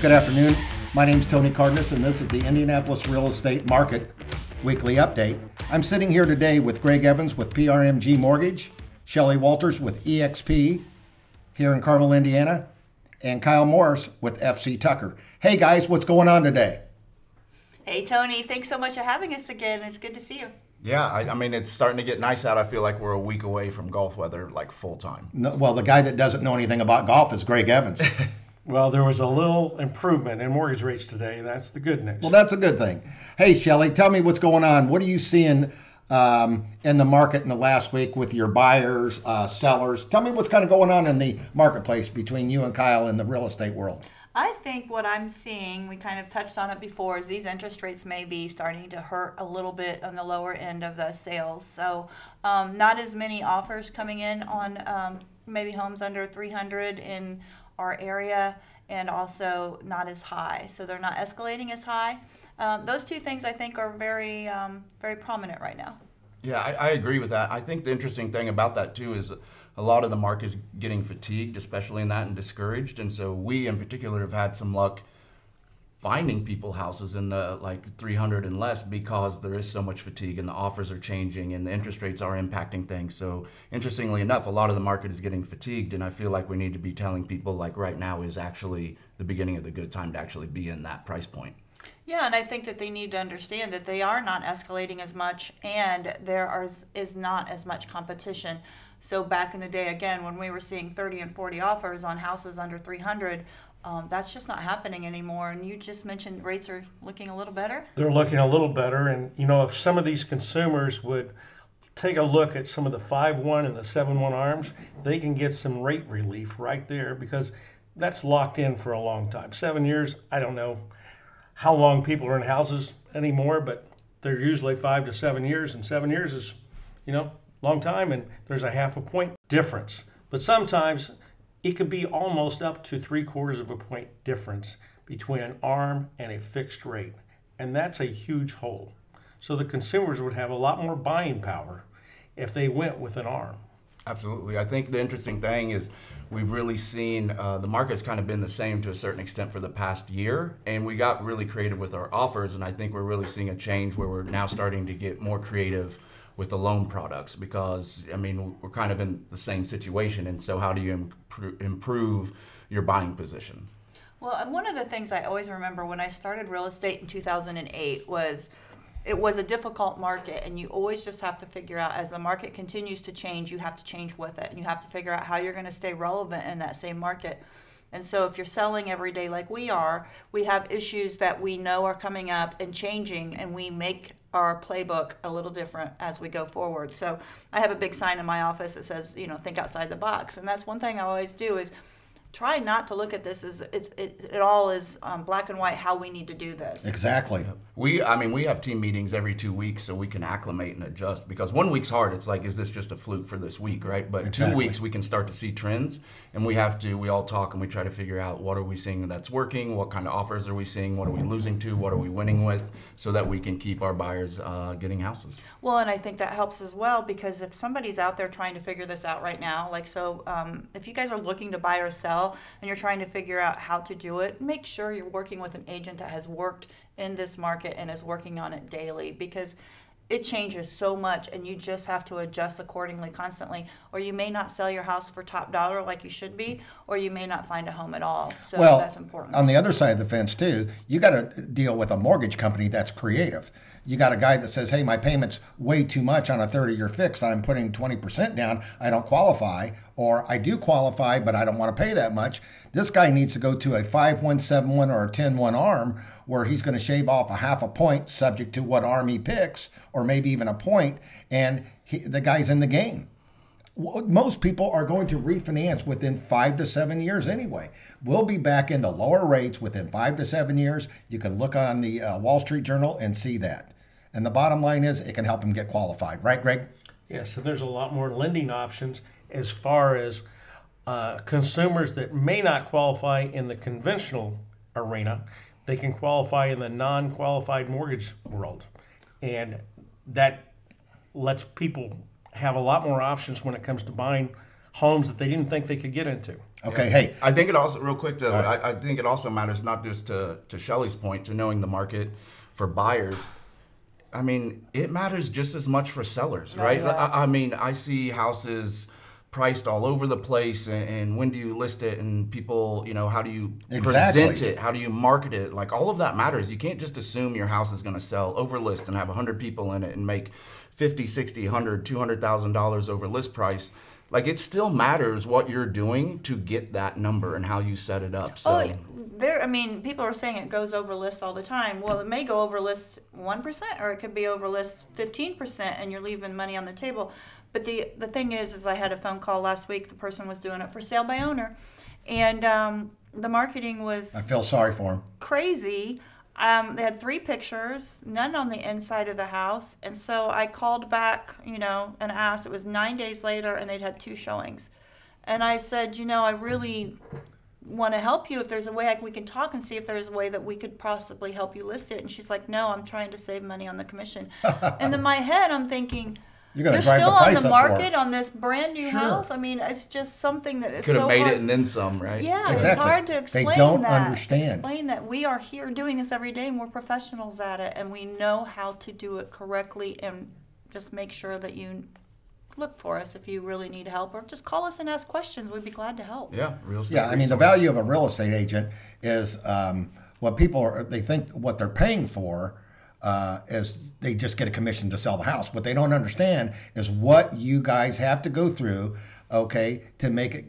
Good afternoon. My name is Tony Cardenas, and this is the Indianapolis Real Estate Market Weekly Update. I'm sitting here today with Greg Evans with PRMG Mortgage, Shelly Walters with EXP here in Carmel, Indiana, and Kyle Morris with FC Tucker. Hey guys, what's going on today? Hey Tony, thanks so much for having us again. It's good to see you. Yeah, I, I, mean it's starting to get nice out. I feel like we're a week away from golf weather, like full time. No, well, the guy that doesn't know anything about golf is Greg Evans. Well, there was a little improvement in mortgage rates today. That's the good news. Well, that's a good thing. Hey, Shelly, tell me what's going on. What are you seeing um, in the market in the last week with your buyers, uh, sellers? Tell me what's kind of going on in the marketplace between you and Kyle in the real estate world. I think what I'm seeing, we kind of touched on it before, is these interest rates may be starting to hurt a little bit on the lower end of the sales. So, um, not as many offers coming in on um, maybe homes under 300 in our area and also not as high. So they're not escalating as high. Um, those two things I think are very, um, very prominent right now. Yeah, I, I, agree with that. I think the interesting thing about that too is a lot of the market is getting fatigued, especially in that and discouraged. And so we in particular have had some luck finding people houses in the like 300 and less because there is so much fatigue and the offers are changing and the interest rates are impacting things. So interestingly enough, a lot of the market is getting fatigued and I feel like we need to be telling people like right now is actually the beginning of the good time to actually be in that price point. Yeah, and I think that they need to understand that they are not escalating as much and there are, is not as much competition. So back in the day, again, when we were seeing 30 and 40 offers on houses under 300, um, that's just not happening anymore. And you just mentioned rates are looking a little better. They're looking a little better, and you know if some of these consumers would take a look at some of the five one and the seven one arms, they can get some rate relief right there because that's locked in for a long time. Seven years, I don't know how long people are in houses anymore, but they're usually five to seven years, and seven years is, you know, long time, and there's a half a point difference. But sometimes it could be almost up to three quarters of a point difference between an arm and a fixed rate. And that's a huge hole. So the consumers would have a lot more buying power if they went with an arm. Absolutely. I think the interesting thing is we've really seen uh, the market's kind of been the same to a certain extent for the past year, and we got really creative with our offers, and I think we're really seeing a change where we're now starting to get more creative with the loan products because I mean we're kind of in the same situation, and so how do you improve your buying position? Well, one of the things I always remember when I started real estate in 2008 was it was a difficult market and you always just have to figure out as the market continues to change you have to change with it. And you have to figure out how you're going to stay relevant in that same market. And so if you're selling every day like we are we have issues that we know are coming up and changing and we make our playbook a little different as we go forward. So I have a big sign in my office that says, you know, think outside the box. And that's one thing I always do is try not to look at this as it, it, it all is um, black and white how we need to do this. Exactly. We i mean we have team meetings every two weeks so we can acclimate and adjust because one week's hard. It's like is this just a fluke for this week right? But exactly. two weeks we can start to see trends and we have to we all talk and we try to figure out what are we seeing that's working what kind of offers are we seeing what are we losing to what are we winning with so that we can keep our buyers uh, getting houses. Well and i think that helps as well because if somebody's out there trying to figure this out right now like so um, if you guys are looking to buy or sell and you're trying to figure out how to do it, make sure you're working with an agent that has worked in this market and is working on it daily because it changes so much and you just have to adjust accordingly constantly or you may not sell your house for top dollar like you should be or you may not find a home at all. So well, that's important. on the other side of the fence too you got to deal with a mortgage company that's creative you got a guy that says, hey, my payment's way too much on a 30 year fix. I'm putting 20% down. I don't qualify. Or I do qualify, but I don't want to pay that much. This guy needs to go to a 5171 or a 101 arm where he's going to shave off a half a point subject to what arm he picks, or maybe even a point, and he, the guy's in the game most people are going to refinance within five to seven years anyway. We'll be back into lower rates within five to seven years. You can look on the uh, Wall Street Journal and see that. And the bottom line is it can help them get qualified, right, Greg? Yeah, so there's a lot more lending options as far as uh, consumers that may not qualify in the conventional arena. They can qualify in the non qualified mortgage world. And that lets people have a lot more options when it comes to buying homes that they didn't think they could get into. Okay, hey, I think it also, real quick though, I, I think it also matters not just to, to Shelly's point, to knowing the market for buyers. I mean, it matters just as much for sellers, right? yeah. I, I mean, I see houses priced all over the place, and, and when do you list it? And people, you know, how do you Exactly. present it? How do you market it? Like all of that matters. You can't just assume your house is going to sell over list and have 100 people in it and make 50, 60, 100, 200,000 dollars over list price. Like it still matters what you're doing to get that number and how you set it up. So Oh, there. I mean, people are saying it goes over list all the time. Well, it may go over list one percent, or it could be over list fifteen percent, and you're leaving money on the table. But the the thing is, is I had a phone call last week. The person was doing it for sale by owner, and um, the marketing was I feel sorry for him. crazy. Um, they had three pictures, none on the inside of the house, and so I called back, you know, and asked. It was nine days later, and they'd had two showings, and I said, you know, I really want to help you. If there's a way I, we can talk and see if there's a way that we could possibly help you list it. And she's like, no, I'm trying to save money on the commission. and in my head, I'm thinking. You're gonna You're drive the still on the up for it." market on this brand new Sure. house. I mean, it's just something that is could have so made hard. it and then some, right? Yeah, Exactly. it's hard to explain. They explain don't that. understand. Explain that we are here doing this every day and we're professionals at it and we know how to do it correctly and just make sure that you look for us if you really need help or just call us and ask questions. We'd be glad to help. Yeah, real estate. Yeah, I mean, the resource. value of a real estate agent is um, what people are, they think what they're paying for uh, is they just get a commission to sell the house. What they don't understand is what you guys have to go through, okay, to make it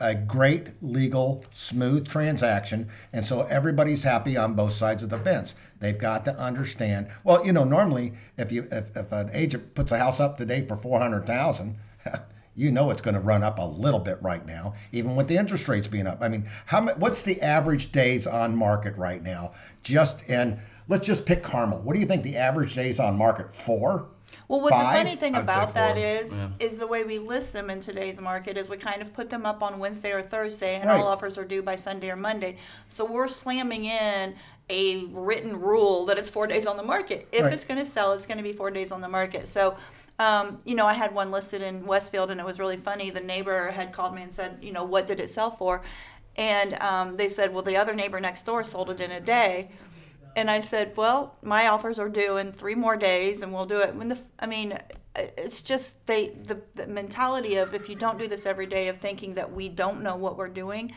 a great, legal, smooth transaction. And so everybody's happy on both sides of the fence. They've got to understand. Well, you know, normally if you if, if an agent puts a house up today for four hundred thousand, you know it's going to run up a little bit right now, even with the interest rates being up. I mean, how what's the average days on market right now? Just in let's just pick Carmel. What do you think the average days on market? Four. Well, what Five? the funny thing about that is, is, yeah. is the way we list them in today's market is we kind of put them up on Wednesday or Thursday, and Right. all offers are due by Sunday or Monday. So we're slamming in a written rule that it's four days on the market. If Right. it's going to sell, it's going to be four days on the market. So. Um, you know, I had one listed in Westfield, and it was really funny. The neighbor had called me and said, "You know, what did it sell for?" And um, they said, "Well, the other neighbor next door sold it in a day." And I said, "Well, my offers are due in three more days, and we'll do it." When the, I mean, it's just they the, the mentality of if you don't do this every day of thinking that we don't know what we're doing.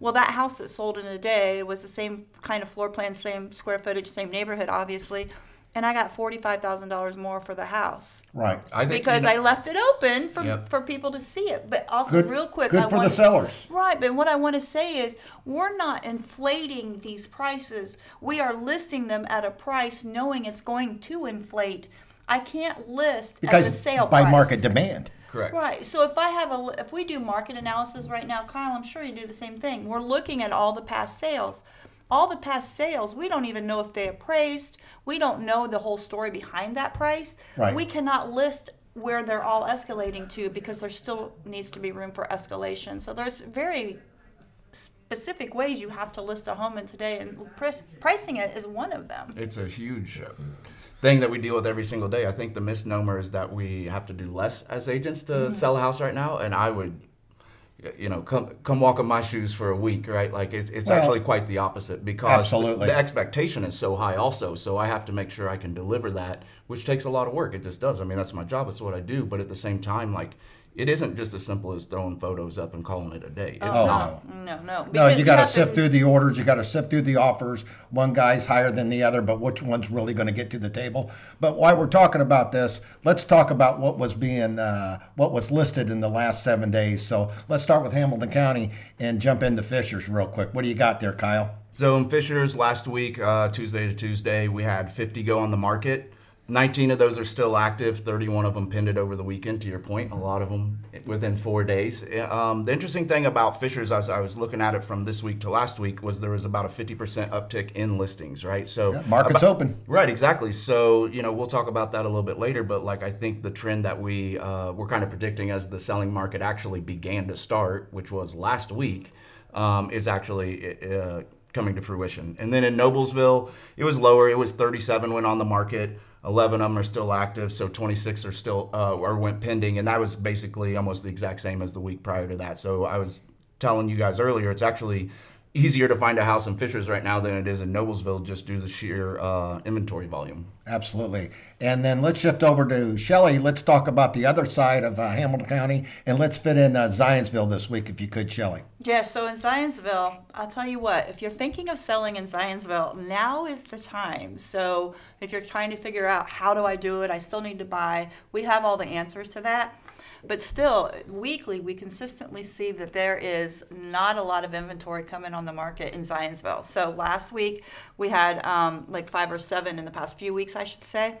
Well, that house that sold in a day was the same kind of floor plan, same square footage, same neighborhood, obviously, and I got forty five thousand dollars more for the house Right. I think because you know- I left it open for Yep. for people to see it. But also, Good. real quick, Good I for want, the sellers. Right, but what I want to say is we're not inflating these prices. We are listing them at a price knowing it's going to inflate. I can't list Because at a sale by price. market demand. correct. Right. So if I have a if we do market analysis right now, Kyle, I'm sure you do the same thing. We're looking at all the past sales. All the past sales, we don't even know if they appraised. We don't know the whole story behind that price. Right. We cannot list where they're all escalating to because there still needs to be room for escalation. So there's very specific ways you have to list a home in today, and pric- pricing it is one of them. It's a huge uh, thing that we deal with every single day. I think the misnomer is that we have to do less as agents to Mm-hmm. sell a house right now, and I would, you know, come come walk in my shoes for a week, right? Like it's it's Well, actually quite the opposite because absolutely. the expectation is so high, also. So I have to make sure I can deliver that, which takes a lot of work. It just does. I mean, that's my job. It's what I do. But at the same time, like. It isn't just as simple as throwing photos up and calling it a day. It's Oh, not. no. No, no. No, because you got to sift through the orders. You got to sift through the offers. One guy's higher than the other, but which one's really going to get to the table? But while we're talking about this, let's talk about what was being, uh, what was listed in the last seven days. So let's start with Hamilton County and jump into Fishers real quick. What do you got there, Kyle? So in Fishers last week, uh, Tuesday to Tuesday, we had 50 go on the market. 19 of those are still active. 31 of them pinned it over the weekend. To your point, a lot of them within four days. Um, the interesting thing about Fishers, as I was looking at it from this week to last week, was there was about a 50% uptick in listings. Right, so Yeah, market's about- open. Right, exactly. So you know we'll talk about that a little bit later, but like I think the trend that we uh, were kind of predicting as the selling market actually began to start, which was last week, um, is actually uh, coming to fruition. And then in Noblesville, it was lower. It was 37 when on the market. 11 of them are still active, so 26 are still uh, or went pending, and that was basically almost the exact same as the week prior to that. So I was telling you guys earlier, it's actually easier to find a house in Fishers right now than it is in Noblesville, just due to the sheer uh, inventory volume. Absolutely. And then let's shift over to Shelley. Let's talk about the other side of uh, Hamilton County, and let's fit in uh, Zionsville this week, if you could, Shelley. Yeah, so in Zionsville, I'll tell you what, if you're thinking of selling in Zionsville, now is the time. So if you're trying to figure out how do I do it, I still need to buy, we have all the answers to that. But still, weekly, we consistently see that there is not a lot of inventory coming on the market in Zionsville. So last week, we had um, like five or seven in the past few weeks, I should say.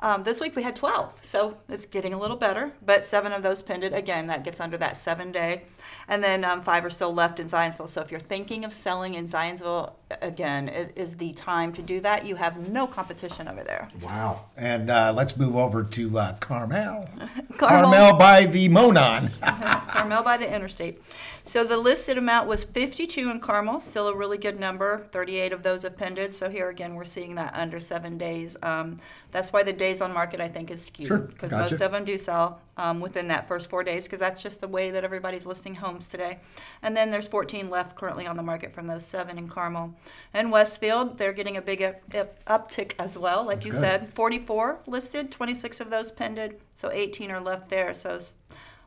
Um, this week we had 12, so it's getting a little better, but seven of those pended. Again, that gets under that seven day. And then um, five are still left in Zionsville. So if you're thinking of selling in Zionsville, again, it is the time to do that. You have no competition over there. Wow. And uh, let's move over to uh, Carmel. Carmel. Carmel by the Monon. Carmel by the interstate. So the listed amount was 52 in Carmel, still a really good number. 38 of those have pended. So here again, we're seeing that under seven days. Um, that's why the days on market I think is skewed Sure, because gotcha. most of them do sell um, within that first four days because that's just the way that everybody's listing homes today. And then there's 14 left currently on the market from those seven in Carmel. And Westfield, they're getting a big up, up, uptick as well, like you said. 44 listed, 26 of those pended, so 18 are left there. So s-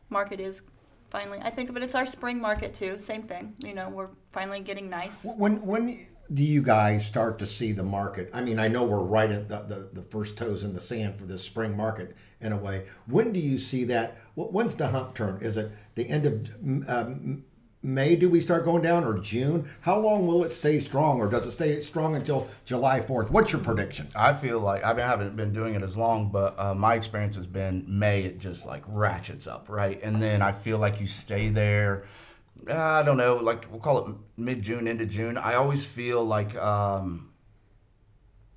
market is finally. I think of it. It's our spring market too. Same thing. You know, we're finally getting nice. When when do you guys start to see the market? I mean, I know we're right at the, the, the first toes in the sand for this spring market in a way. When do you see that? wh- When's the hump turn? Is it the end of um, May? Do we start going down or June? How long will it stay strong, or does it stay strong until July fourth? What's your prediction? I feel like I, mean, I haven't been doing it as long, but uh, my experience has been May. It just like ratchets up, right? And then I feel like you stay there. uh, I don't know, like we'll call it mid June into June. I always feel like um,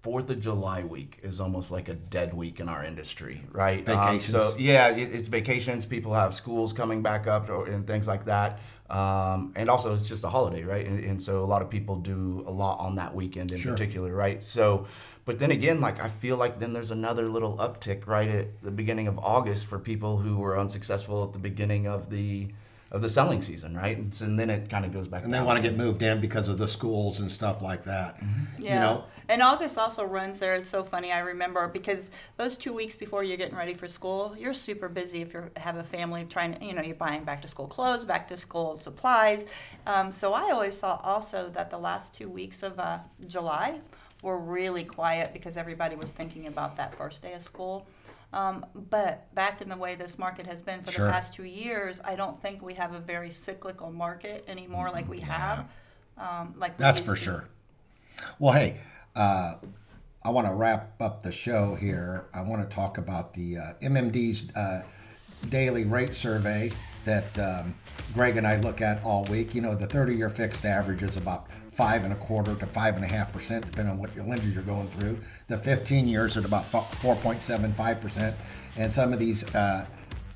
Fourth of July week is almost like a dead week in our industry, right? Um, so yeah, it, it's vacations. People have schools coming back up or, and things like that. Um, and also, it's just a holiday, right? And, and so a lot of people do a lot on that weekend in Sure. particular, right? So, but then again, like I feel like then there's another little uptick right at the beginning of August for people who were unsuccessful at the beginning of the of the selling season, right? And, so, and then it kind of goes back. And they want to get moved in because of the schools and stuff like that. Yeah. You know, And August also runs there. It's so funny. I remember because those two weeks before you're getting ready for school, you're super busy if you have a family trying to, you know, you're buying back to school clothes, back to school supplies. Um, so I always saw also that the last two weeks of uh, July were really quiet because everybody was thinking about that first day of school. Um, but back in the way this market has been for Sure. the past two years, I don't think we have a very cyclical market anymore like we have. Um, like we That's for to. sure. Well, hey, uh, I want to wrap up the show here. I want to talk about the uh, MND's uh, daily rate survey that um, Greg and I look at all week. You know, the 30 year fixed average is about five and a quarter to five and a half percent, depending on what your lender you're going through. The 15 years at about 4.75 percent, and some of these uh,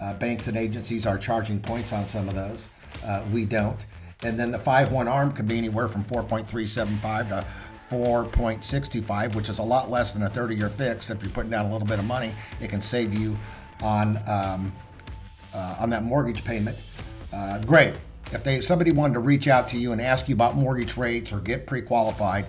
uh, banks and agencies are charging points on some of those. Uh, we don't. And then the 5-1 arm could be anywhere from 4.375 to 4.65, which is a lot less than a 30-year fix. If you're putting down a little bit of money, it can save you on um, uh, on that mortgage payment. Uh, great. If they somebody wanted to reach out to you and ask you about mortgage rates or get pre-qualified,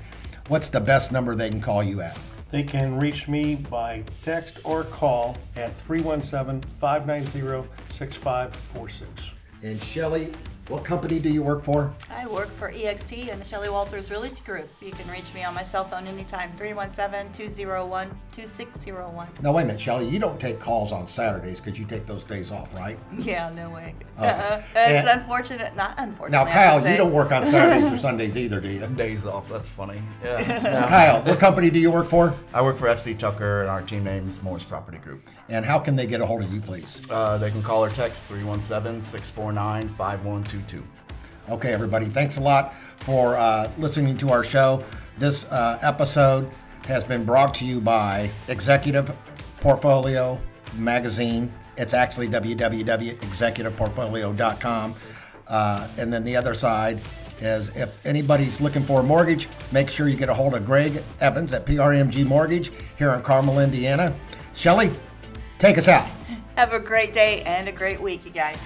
what's the best number they can call you at? They can reach me by text or call at 317 590 6546. And Shelly, what company do you work for? I work for EXP and the Shelley Walters Realty Group. You can reach me on my cell phone anytime, 317-201-2601. No, wait a minute, Shelly. You don't take calls on Saturdays because you take those days off, right? Yeah, no way. Okay. Uh-uh. And- It's unfortunate, not unfortunate. Now, Kyle, you don't work on Saturdays or Sundays either, do you? days off. That's funny. Yeah. Kyle, what company do you work for? I work for FC Tucker, and our team name is Morris Property Group. And how can they get a hold of you, please? Uh, they can call or text 317 649 5122. Okay, everybody, thanks a lot for uh, listening to our show. This uh, episode has been brought to you by Executive Portfolio Magazine. It's actually www.executiveportfolio.com. Uh, and then the other side is if anybody's looking for a mortgage, make sure you get a hold of Greg Evans at PRMG Mortgage here in Carmel, Indiana. Shelly, take us out. Have a great day and a great week, you guys.